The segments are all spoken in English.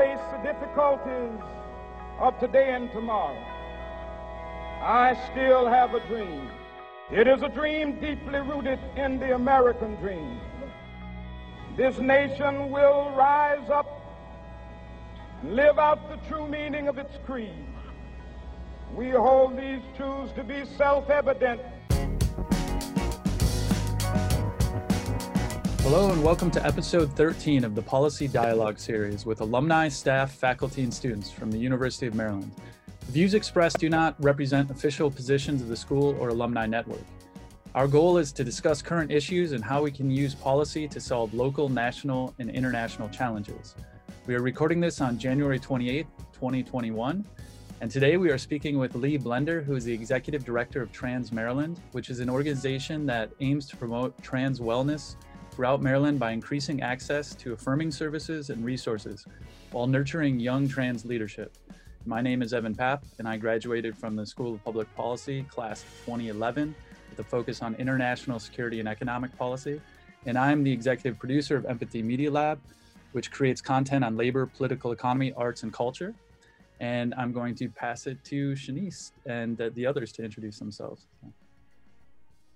face the difficulties of today and tomorrow, I still have a dream. It is a dream deeply rooted in the American dream. This nation will rise up and live out the true meaning of its creed. We hold these truths to be self-evident Hello, and welcome to episode 13 of the Policy Dialogue series with alumni, staff, faculty, and students from the University of Maryland. The views expressed do not represent official positions of the school or alumni network. Our goal is to discuss current issues and how we can use policy to solve local, national, and international challenges. We are recording this on January 28, 2021, and today we are speaking with Lee Blinder, who is the Executive Director of Trans Maryland, which is an organization that aims to promote trans wellness throughout Maryland by increasing access to affirming services and resources while nurturing young trans leadership. My name is Evan Papp, and I graduated from the School of Public Policy, class 2011, with a focus on international security and economic policy. And I'm the executive producer of Empathy Media Lab, which creates content on labor, political economy, arts, and culture. And I'm going to pass it to Shanice and the others to introduce themselves.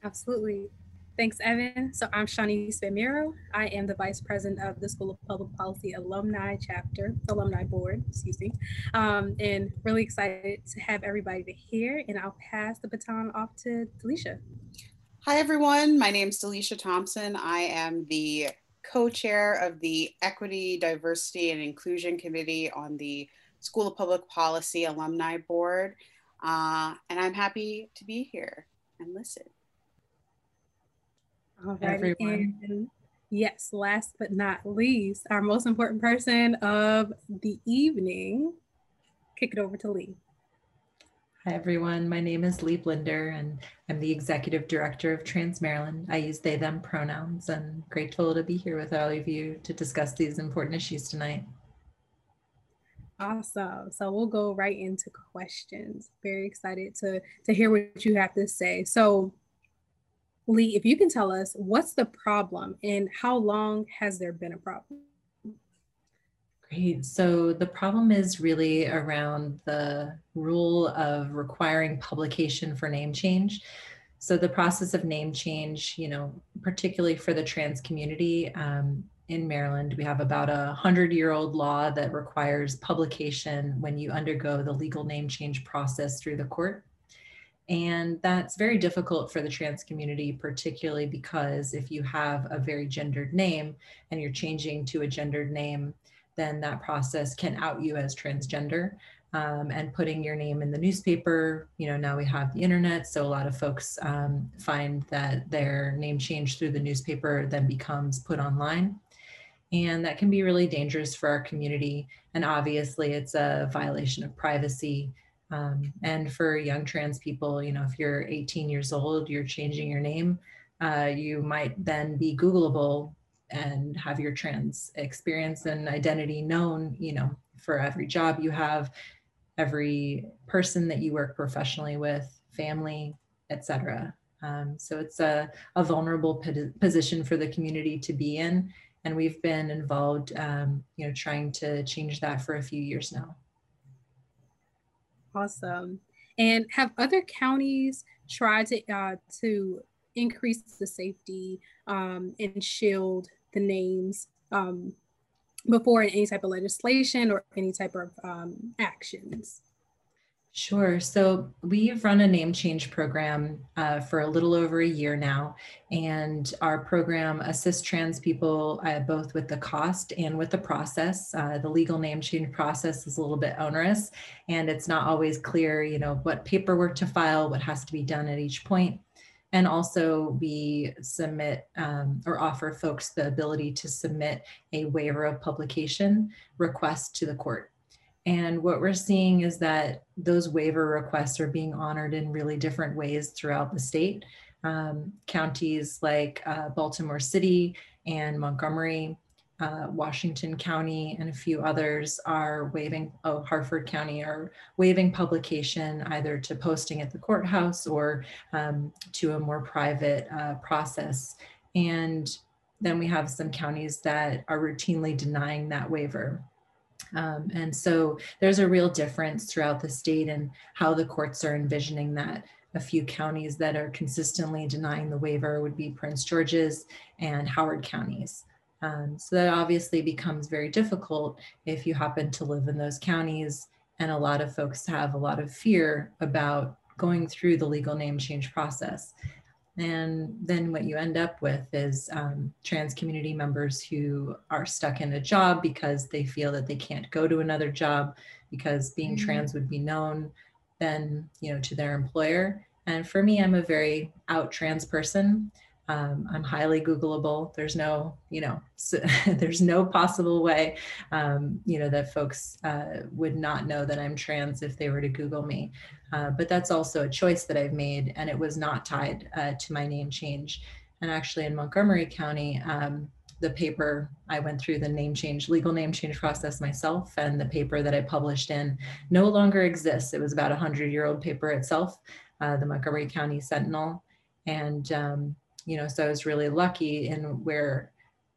Absolutely. Thanks, Evan. So I'm Shawnee Bamiro. I am the Vice President of the School of Public Policy Alumni Chapter, Alumni Board, excuse me, um, and really excited to have everybody to hear. And I'll pass the baton off to Delisha. Hi, everyone. My name is Delisha Thompson. I am the co-chair of the Equity, Diversity, and Inclusion Committee on the School of Public Policy Alumni Board. Uh, and I'm happy to be here and listen. All right. And yes, last but not least, our most important person of the evening. Kick it over to Lee. Hi, everyone. My name is Lee Blinder, and I'm the Executive Director of Trans Maryland. I use they, them pronouns, and grateful to be here with all of you to discuss these important issues tonight. Awesome. So we'll go right into questions. Very excited to, to hear what you have to say. So, Lee, if you can tell us what's the problem and how long has there been a problem? Great. So the problem is really around the rule of requiring publication for name change. So the process of name change, you know, particularly for the trans community um, in Maryland, we have about a hundred year old law that requires publication when you undergo the legal name change process through the court. And that's very difficult for the trans community, particularly because if you have a very gendered name and you're changing to a gendered name, then that process can out you as transgender. Um, and putting your name in the newspaper, you know, now we have the internet. So a lot of folks um, find that their name change through the newspaper then becomes put online. And that can be really dangerous for our community. And obviously, it's a violation of privacy um, and for young trans people, you know, if you're 18 years old, you're changing your name, uh, you might then be Googleable and have your trans experience and identity known, you know, for every job you have, every person that you work professionally with, family, etc. Um, so it's a, a vulnerable position for the community to be in. And we've been involved, um, you know, trying to change that for a few years now. Awesome. And have other counties tried to uh, to increase the safety um, and shield the names um, before any type of legislation or any type of um, actions? Sure. So we've run a name change program uh, for a little over a year now, and our program assists trans people uh, both with the cost and with the process. Uh, the legal name change process is a little bit onerous, and it's not always clear, you know, what paperwork to file, what has to be done at each point. And also, we submit um, or offer folks the ability to submit a waiver of publication request to the court. And what we're seeing is that those waiver requests are being honored in really different ways throughout the state. Um, counties like uh, Baltimore City and Montgomery, uh, Washington County, and a few others are waiving, oh, Harford County are waiving publication either to posting at the courthouse or um, to a more private uh, process. And then we have some counties that are routinely denying that waiver. Um, and so there's a real difference throughout the state and how the courts are envisioning that. A few counties that are consistently denying the waiver would be Prince George's and Howard counties. Um, so that obviously becomes very difficult if you happen to live in those counties. And a lot of folks have a lot of fear about going through the legal name change process. And then what you end up with is um, trans community members who are stuck in a job because they feel that they can't go to another job because being mm-hmm. trans would be known then, you know, to their employer. And for me, I'm a very out trans person. Um, I'm highly Googleable. There's no, you know, so there's no possible way, um, you know, that folks uh, would not know that I'm trans if they were to Google me. Uh, but that's also a choice that I've made, and it was not tied uh, to my name change. And actually, in Montgomery County, um, the paper I went through the name change, legal name change process myself, and the paper that I published in no longer exists. It was about a hundred year old paper itself, uh, the Montgomery County Sentinel, and um, you know, so I was really lucky in where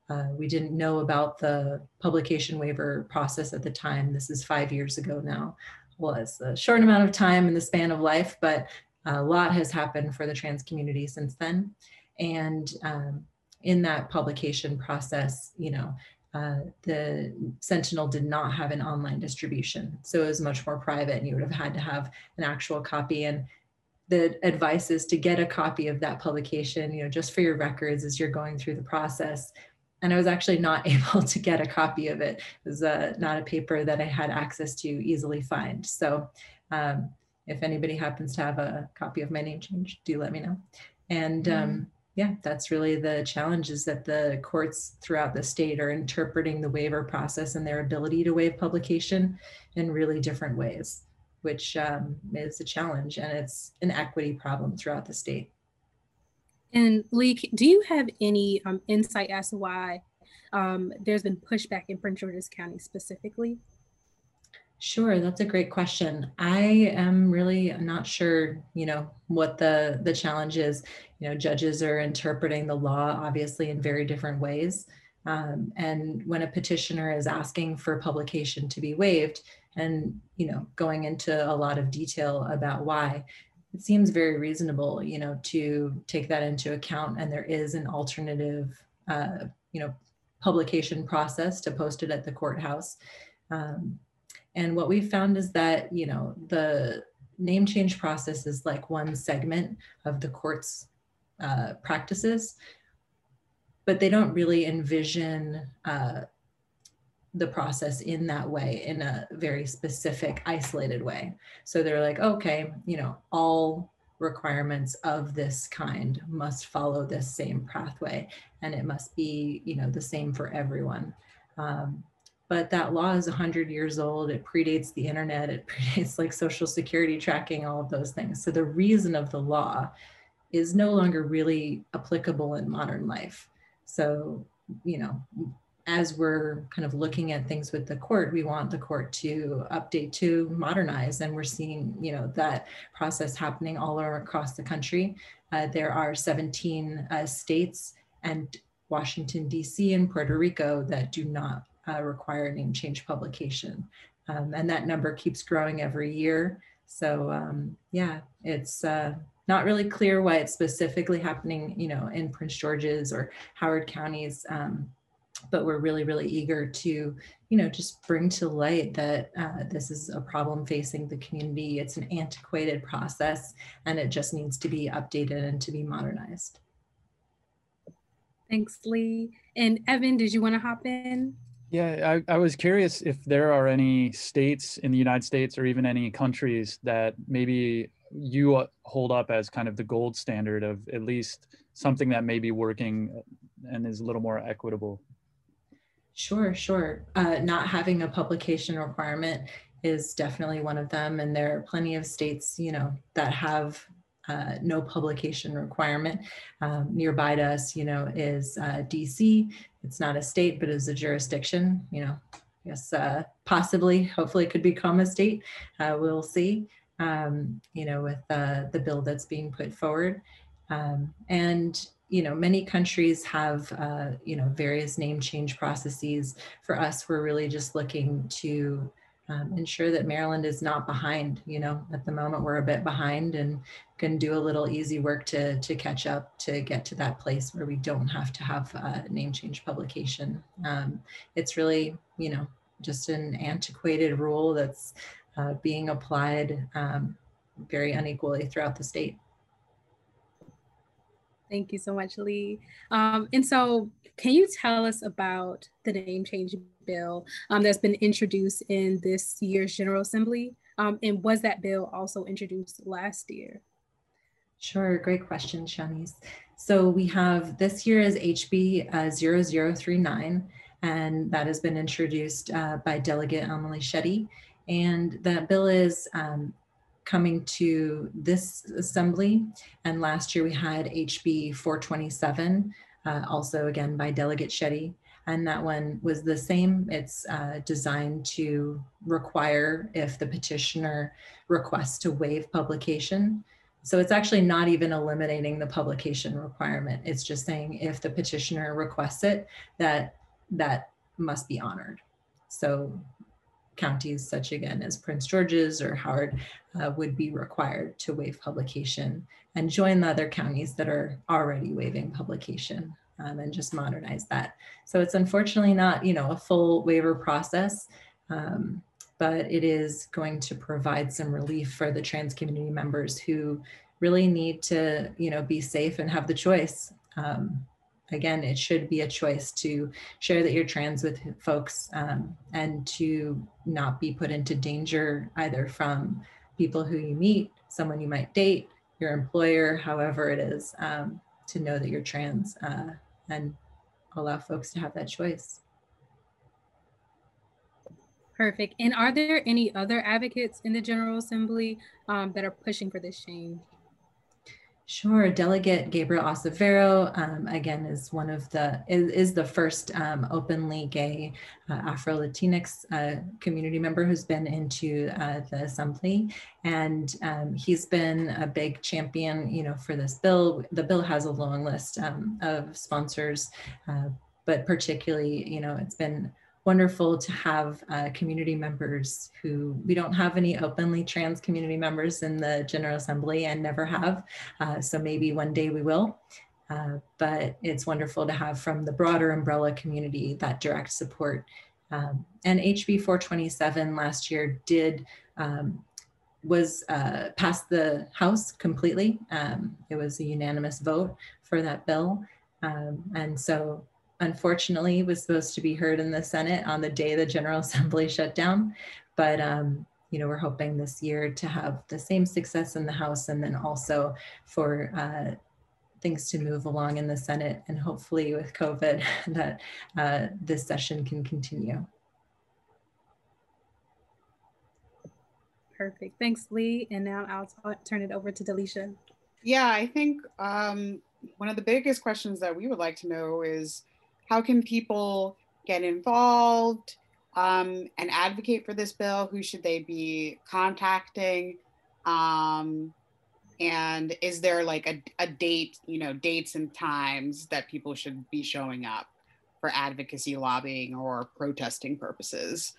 uh, we didn't know about the publication waiver process at the time. This is five years ago now. Was a short amount of time in the span of life, but a lot has happened for the trans community since then. And um, in that publication process, you know, uh, the Sentinel did not have an online distribution. So it was much more private and you would have had to have an actual copy. And the advice is to get a copy of that publication, you know, just for your records as you're going through the process. And I was actually not able to get a copy of it. It was uh, not a paper that I had access to easily find. So um, if anybody happens to have a copy of my name change, do let me know. And um, mm-hmm. yeah, that's really the challenge is that the courts throughout the state are interpreting the waiver process and their ability to waive publication in really different ways which um, is a challenge and it's an equity problem throughout the state. And Lee, do you have any um, insight as to why um, there's been pushback in Prince George's County specifically? Sure, that's a great question. I am really not sure, you know, what the the challenge is. You know, judges are interpreting the law obviously in very different ways. Um, and when a petitioner is asking for publication to be waived, and you know going into a lot of detail about why. It seems very reasonable you know to take that into account and there is an alternative uh, you know publication process to post it at the courthouse. Um, and what we found is that you know the name change process is like one segment of the court's uh, practices but they don't really envision uh, the process in that way in a very specific isolated way. So they're like okay you know all requirements of this kind must follow this same pathway and it must be you know the same for everyone. Um, but that law is 100 years old. It predates the internet. It predates like social security tracking all of those things. So the reason of the law is no longer really applicable in modern life. So you know as we're kind of looking at things with the court, we want the court to update to modernize. And we're seeing, you know, that process happening all across the country. Uh, there are 17 uh, states and Washington, DC and Puerto Rico that do not uh, require name change publication. Um, and that number keeps growing every year. So um, yeah, it's uh, not really clear why it's specifically happening, you know, in Prince George's or Howard counties. Um, but we're really really eager to you know just bring to light that uh, this is a problem facing the community. It's an antiquated process and it just needs to be updated and to be modernized. Thanks lee. And evan did you want to hop in? Yeah I, I was curious if there are any states in the united states or even any countries that maybe you uh, hold up as kind of the gold standard of at least something that may be working and is a little more equitable Sure, sure. Uh, not having a publication requirement is definitely one of them. And there are plenty of states, you know, that have uh, no publication requirement. Um, nearby to us, you know, is uh, DC. It's not a state, but is a jurisdiction, you know, yes, uh, possibly, hopefully it could become a state. Uh, we'll see, um, you know, with uh, the bill that's being put forward. Um, and you know, many countries have, uh, you know, various name change processes. For us, we're really just looking to um, ensure that Maryland is not behind. You know, at the moment we're a bit behind and can do a little easy work to to catch up to get to that place where we don't have to have a name change publication. Um, it's really, you know, just an antiquated rule that's uh, being applied um, very unequally throughout the state. Thank you so much, Lee. Um, and so, can you tell us about the name change bill um, that's been introduced in this year's General Assembly? Um, and was that bill also introduced last year? Sure, great question, Shanice. So we have this year is HB uh, 0039, and that has been introduced uh, by Delegate Emily Shetty. And that bill is um, coming to this assembly. And last year we had HB 427, uh, also again by Delegate Shetty. And that one was the same. It's uh, designed to require if the petitioner requests to waive publication. So it's actually not even eliminating the publication requirement. It's just saying if the petitioner requests it, that that must be honored. So counties such again as Prince George's or Howard uh, would be required to waive publication and join the other counties that are already waiving publication um, and just modernize that. So it's unfortunately not, you know, a full waiver process, um, but it is going to provide some relief for the trans community members who really need to, you know, be safe and have the choice. Um, again, it should be a choice to share that you're trans with folks um, and to not be put into danger either from people who you meet, someone you might date, your employer, however it is, um, to know that you're trans uh, and allow folks to have that choice. Perfect. And are there any other advocates in the General Assembly um, that are pushing for this change? Sure. Delegate Gabriel Acevero, um, again, is one of the, is, is the first um, openly gay uh, Afro-Latinx uh, community member who's been into uh, the assembly. And um, he's been a big champion, you know, for this bill. The bill has a long list um, of sponsors, uh, but particularly, you know, it's been wonderful to have uh, community members who we don't have any openly trans community members in the General Assembly and never have. Uh, so maybe one day we will. Uh, but it's wonderful to have from the broader umbrella community that direct support. Um, and HB 427 last year did um, was uh, passed the House completely. Um, it was a unanimous vote for that bill. Um, and so unfortunately was supposed to be heard in the Senate on the day the General Assembly shut down. But um, you know, we're hoping this year to have the same success in the House and then also for uh, things to move along in the Senate and hopefully with COVID that uh, this session can continue. Perfect. Thanks, Lee. And now I'll turn it over to Delisha. Yeah, I think um, one of the biggest questions that we would like to know is how can people get involved um, and advocate for this bill? Who should they be contacting? Um, and is there like a, a date, you know, dates and times that people should be showing up for advocacy, lobbying, or protesting purposes?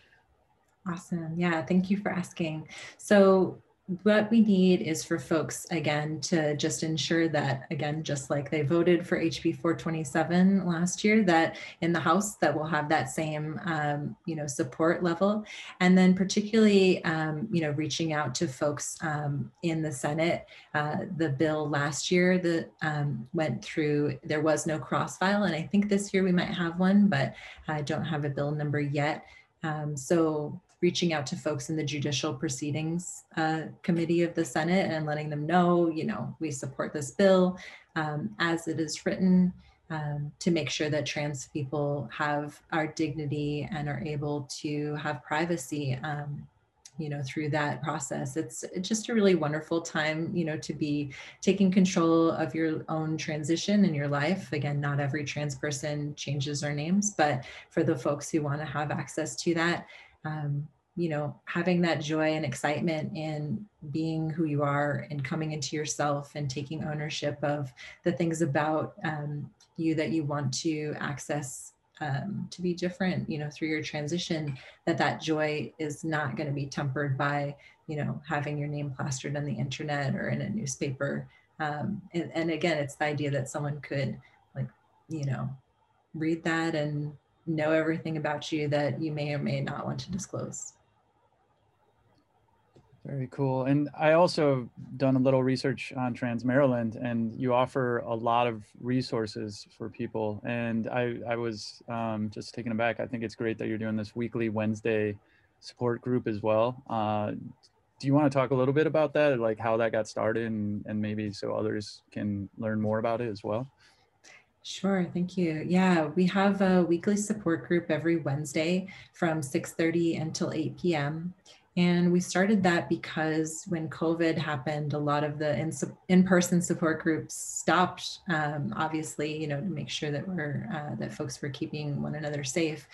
Awesome. Yeah, thank you for asking. So what we need is for folks again to just ensure that again just like they voted for hb 427 last year that in the house that we'll have that same um, you know support level. And then particularly um, you know reaching out to folks um, in the senate uh, the bill last year that um, went through there was no cross file and i think this year we might have one but i don't have a bill number yet. Um, so reaching out to folks in the judicial proceedings uh, committee of the Senate and letting them know, you know, we support this bill um, as it is written um, to make sure that trans people have our dignity and are able to have privacy. Um, you know through that process it's just a really wonderful time you know to be taking control of your own transition in your life again not every trans person changes their names but for the folks who want to have access to that um, you know, having that joy and excitement in being who you are and coming into yourself and taking ownership of the things about um, you that you want to access um, to be different, you know, through your transition, that that joy is not going to be tempered by, you know, having your name plastered on the internet or in a newspaper. Um, and, and again, it's the idea that someone could, like, you know, read that and know everything about you that you may or may not want to disclose. Very cool. And I also done a little research on Trans Maryland, and you offer a lot of resources for people. And I, I was um, just taken aback. I think it's great that you're doing this weekly Wednesday support group as well. Uh, do you want to talk a little bit about that, like how that got started, and, and maybe so others can learn more about it as well? Sure, thank you. Yeah, we have a weekly support group every Wednesday from 6:30 until 8 p.m. And we started that because when COVID happened, a lot of the in, person support groups stopped, um, obviously, you know, to make sure that we're, uh, that folks were keeping one another safe.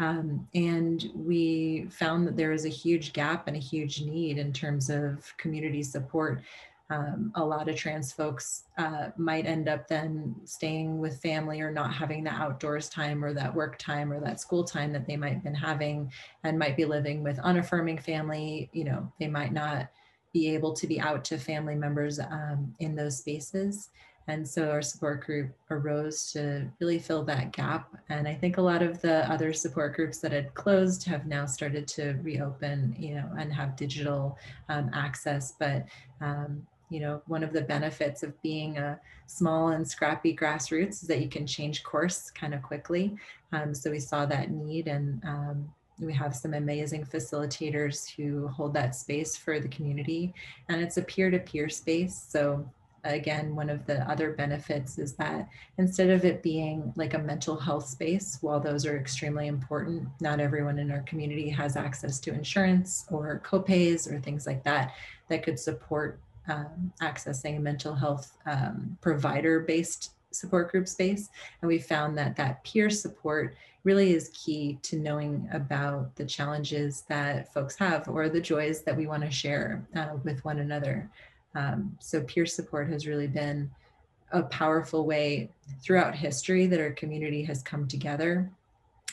Um, and we found that there was a huge gap and a huge need in terms of community support um, a lot of trans folks uh, might end up then staying with family or not having the outdoors time or that work time or that school time that they might have been having and might be living with unaffirming family. You know they might not be able to be out to family members um, in those spaces. And so our support group arose to really fill that gap. And i think a lot of the other support groups that had closed have now started to reopen you know and have digital um, access. But um, you know, one of the benefits of being a small and scrappy grassroots is that you can change course kind of quickly. Um, so we saw that need and um, we have some amazing facilitators who hold that space for the community and it's a peer-to-peer space. So again, one of the other benefits is that instead of it being like a mental health space, while those are extremely important, not everyone in our community has access to insurance or copays or things like that that could support um, accessing a mental health um, provider based support group space. And we found that that peer support really is key to knowing about the challenges that folks have or the joys that we want to share uh, with one another. Um, so peer support has really been a powerful way throughout history that our community has come together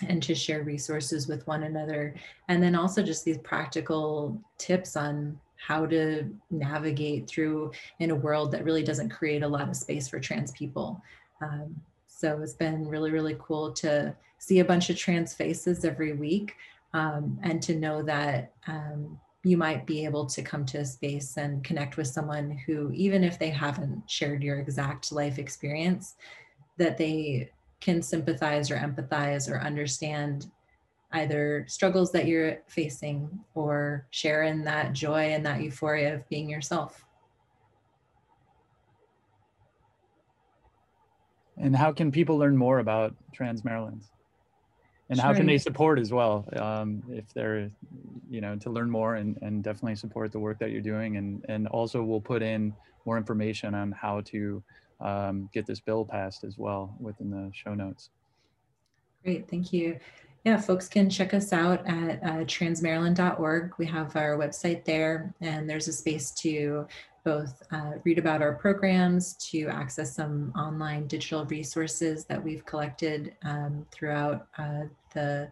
and to share resources with one another. And then also just these practical tips on how to navigate through in a world that really doesn't create a lot of space for trans people. Um, so it's been really, really cool to see a bunch of trans faces every week um, and to know that um, you might be able to come to a space and connect with someone who, even if they haven't shared your exact life experience, that they can sympathize or empathize or understand either struggles that you're facing or share in that joy and that euphoria of being yourself. And how can people learn more about Trans Maryland? And sure. how can they support as well um, if they're, you know, to learn more and, and definitely support the work that you're doing. And, and also we'll put in more information on how to um, get this bill passed as well within the show notes. Great, thank you. Yeah, folks can check us out at uh, transmaryland.org. We have our website there, and there's a space to both uh, read about our programs, to access some online digital resources that we've collected um, throughout uh, the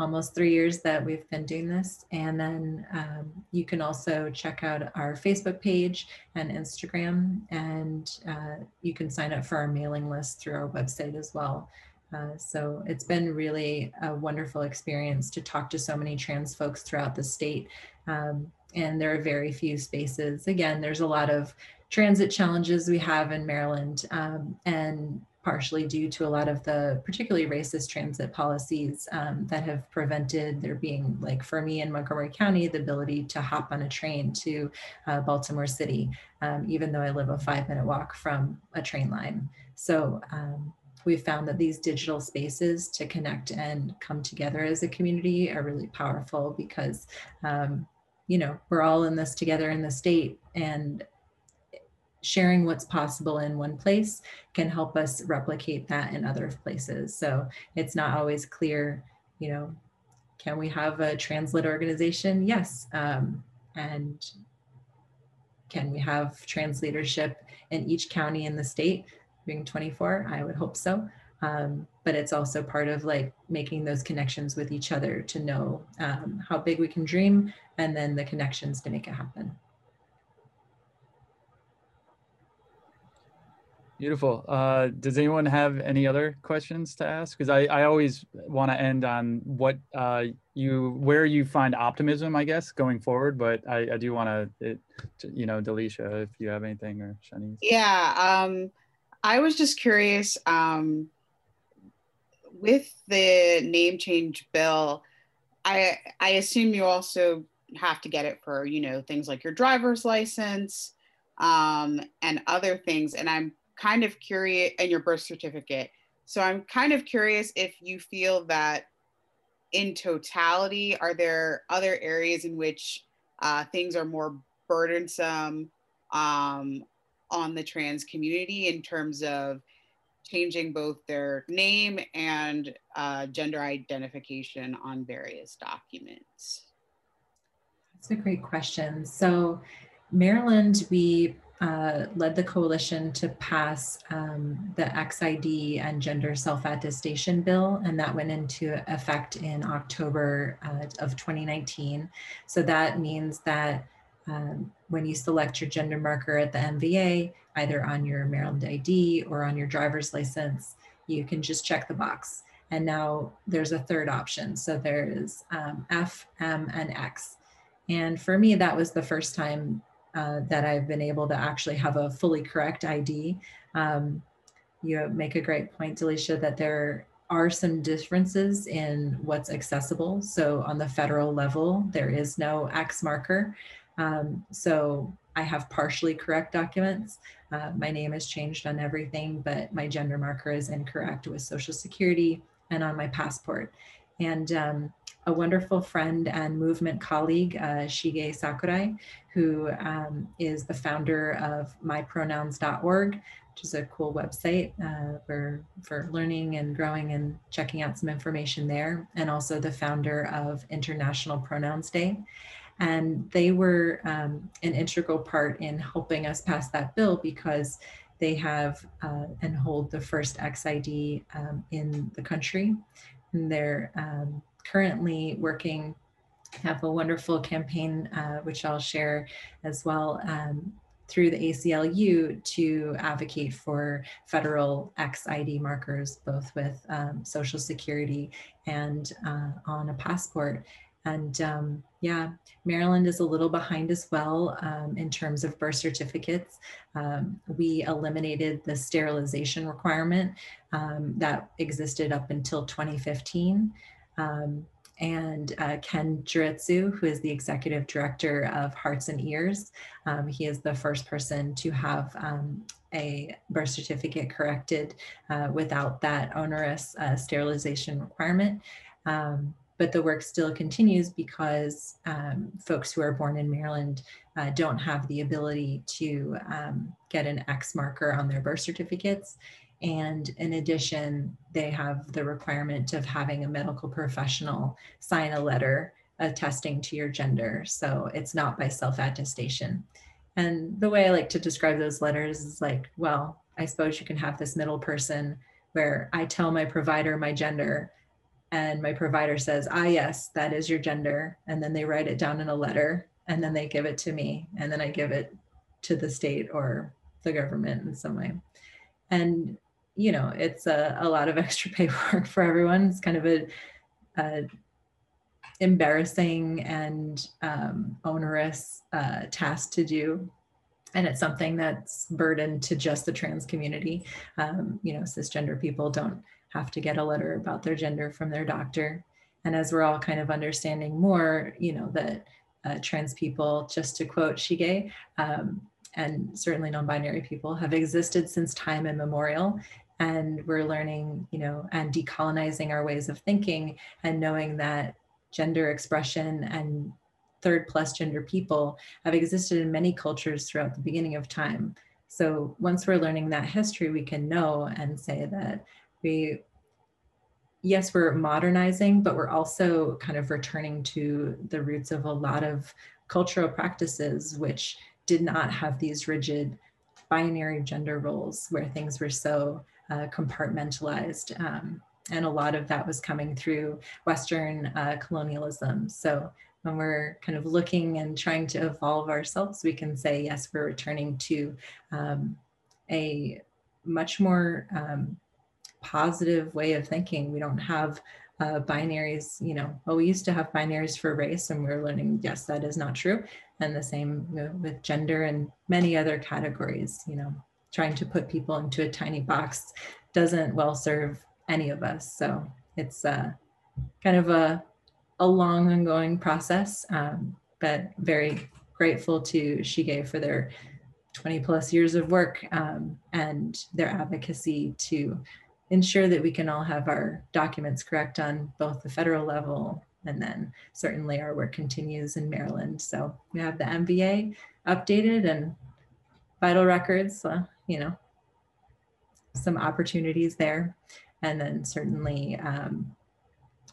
almost three years that we've been doing this. And then um, you can also check out our Facebook page and Instagram, and uh, you can sign up for our mailing list through our website as well. Uh, so it's been really a wonderful experience to talk to so many trans folks throughout the state. Um, and there are very few spaces. Again, there's a lot of transit challenges we have in Maryland, um, and partially due to a lot of the particularly racist transit policies um, that have prevented there being, like for me in Montgomery County, the ability to hop on a train to uh, Baltimore City, um, even though I live a five minute walk from a train line. So um, we've found that these digital spaces to connect and come together as a community are really powerful because um, you know we're all in this together in the state and sharing what's possible in one place can help us replicate that in other places so it's not always clear you know can we have a translit organization? Yes. Um, and can we have trans leadership in each county in the state being 24? I would hope so. Um, but it's also part of like making those connections with each other to know um, how big we can dream and then the connections to make it happen. Beautiful. Uh, does anyone have any other questions to ask? Because I, I always want to end on what uh, you, where you find optimism, I guess, going forward. But I, I do want to, you know, Delisha, if you have anything or Shanice. Yeah. Um, I was just curious um, with the name change bill. I I assume you also have to get it for you know things like your driver's license um, and other things. And I'm kind of curious, and your birth certificate. So I'm kind of curious if you feel that in totality, are there other areas in which uh, things are more burdensome um, on the trans community in terms of changing both their name and uh, gender identification on various documents? That's a great question. So, Maryland, we uh, led the coalition to pass um, the XID and gender self attestation bill, and that went into effect in October uh, of 2019. So that means that um, when you select your gender marker at the MVA, either on your Maryland ID or on your driver's license, you can just check the box. And now there's a third option. So there's um, F, M, and X. And for me, that was the first time uh, that I've been able to actually have a fully correct ID. Um, you make a great point, Delisha, that there are some differences in what's accessible. So on the federal level, there is no X marker. Um, so I have partially correct documents. Uh, my name is changed on everything, but my gender marker is incorrect with Social Security and on my passport. And um, a wonderful friend and movement colleague, uh, Shige Sakurai, who um, is the founder of mypronouns.org, which is a cool website uh, for, for learning and growing and checking out some information there, and also the founder of International Pronouns Day. And they were um, an integral part in helping us pass that bill because they have uh, and hold the first XID um, in the country. And they're um, currently working have a wonderful campaign, uh, which I'll share as well um, through the ACLU to advocate for federal XID markers, both with um, Social Security and uh, on a passport. And um, yeah, Maryland is a little behind as well um, in terms of birth certificates. Um, we eliminated the sterilization requirement um, that existed up until 2015. Um, and uh, Ken Juretsu, who is the executive director of Hearts and Ears. Um, he is the first person to have a birth certificate corrected uh, without that onerous uh, sterilization requirement. Um, but the work still continues because um, folks who are born in Maryland uh, don't have the ability to um, get an X marker on their birth certificates. And in addition, they have the requirement of having a medical professional sign a letter attesting to your gender. So it's not by self attestation. And the way I like to describe those letters is like, well, I suppose you can have this middle person where I tell my provider my gender, and my provider says, ah, yes, that is your gender. And then they write it down in a letter, and then they give it to me, and then I give it to the state or the government in some way. And you know, it's a, a lot of extra paperwork for everyone. It's kind of a, a embarrassing and um, onerous uh, task to do. And it's something that's burdened to just the trans community. Um, you know, cisgender people don't have to get a letter about their gender from their doctor. And as we're all kind of understanding more, you know, that uh, trans people, just to quote Shige, um, and certainly non-binary people have existed since time immemorial and we're learning you know and decolonizing our ways of thinking and knowing that gender expression and third plus gender people have existed in many cultures throughout the beginning of time so once we're learning that history we can know and say that we yes, we're modernizing, but we're also kind of returning to the roots of a lot of cultural practices, which did not have these rigid binary gender roles where things were so uh, compartmentalized. Um, and a lot of that was coming through Western uh, colonialism. So when we're kind of looking and trying to evolve ourselves, we can say, yes, we're returning to um, a much more um, positive way of thinking. We don't have uh, binaries, you know, well, we used to have binaries for race and we're learning, yes, that is not true. And the same with gender and many other categories, you know, trying to put people into a tiny box doesn't well serve any of us. So it's uh, kind of a, a long ongoing process, um, but very grateful to Shige for their 20 plus years of work um, and their advocacy to ensure that we can all have our documents correct on both the federal level and then certainly our work continues in Maryland. So we have the MVA updated and vital records, uh, you know, some opportunities there. And then certainly um,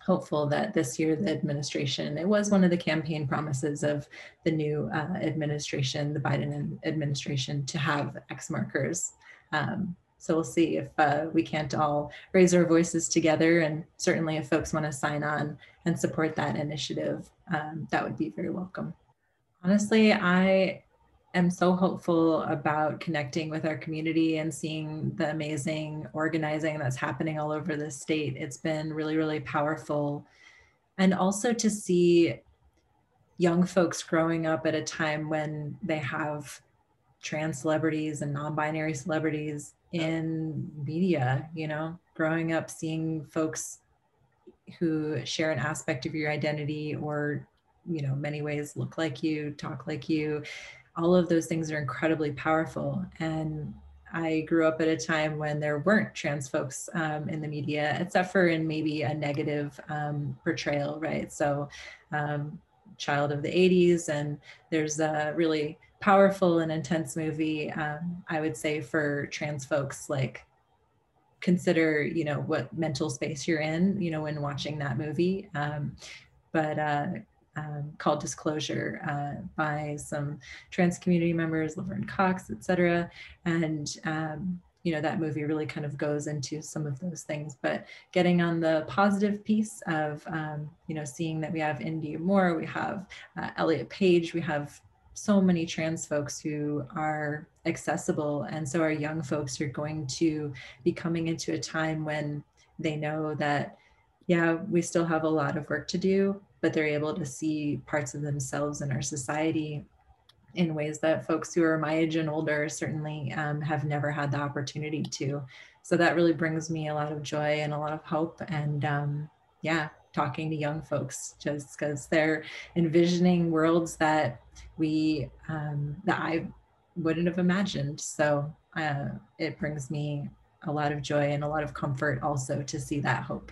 hopeful that this year the administration, it was one of the campaign promises of the new uh, administration, the Biden administration, to have X markers. Um, so we'll see if uh, we can't all raise our voices together. And certainly if folks want to sign on and support that initiative, um, that would be very welcome. Honestly, I am so hopeful about connecting with our community and seeing the amazing organizing that's happening all over the state. It's been really, really powerful. And also to see young folks growing up at a time when they have trans celebrities and non-binary celebrities in media you know growing up seeing folks who share an aspect of your identity or you know many ways look like you talk like you. All of those things are incredibly powerful. And I grew up at a time when there weren't trans folks um, in the media, except for in maybe a negative um, portrayal, right? So, um, child of the 80s, and there's a really powerful and intense movie um, i would say for trans folks like consider you know what mental space you're in you know when watching that movie. Um, but uh, um, called disclosure uh, by some trans community members laverne cox etc and um, you know that movie really kind of goes into some of those things. But getting on the positive piece of um, you know seeing that we have indya moore we have uh, elliot page we have so many trans folks who are accessible and so our young folks are going to be coming into a time when they know that yeah we still have a lot of work to do but they're able to see parts of themselves in our society in ways that folks who are my age and older certainly um, have never had the opportunity to. So that really brings me a lot of joy and a lot of hope and um, yeah talking to young folks just because they're envisioning worlds that we um, that I wouldn't have imagined. So uh, it brings me a lot of joy and a lot of comfort also to see that hope.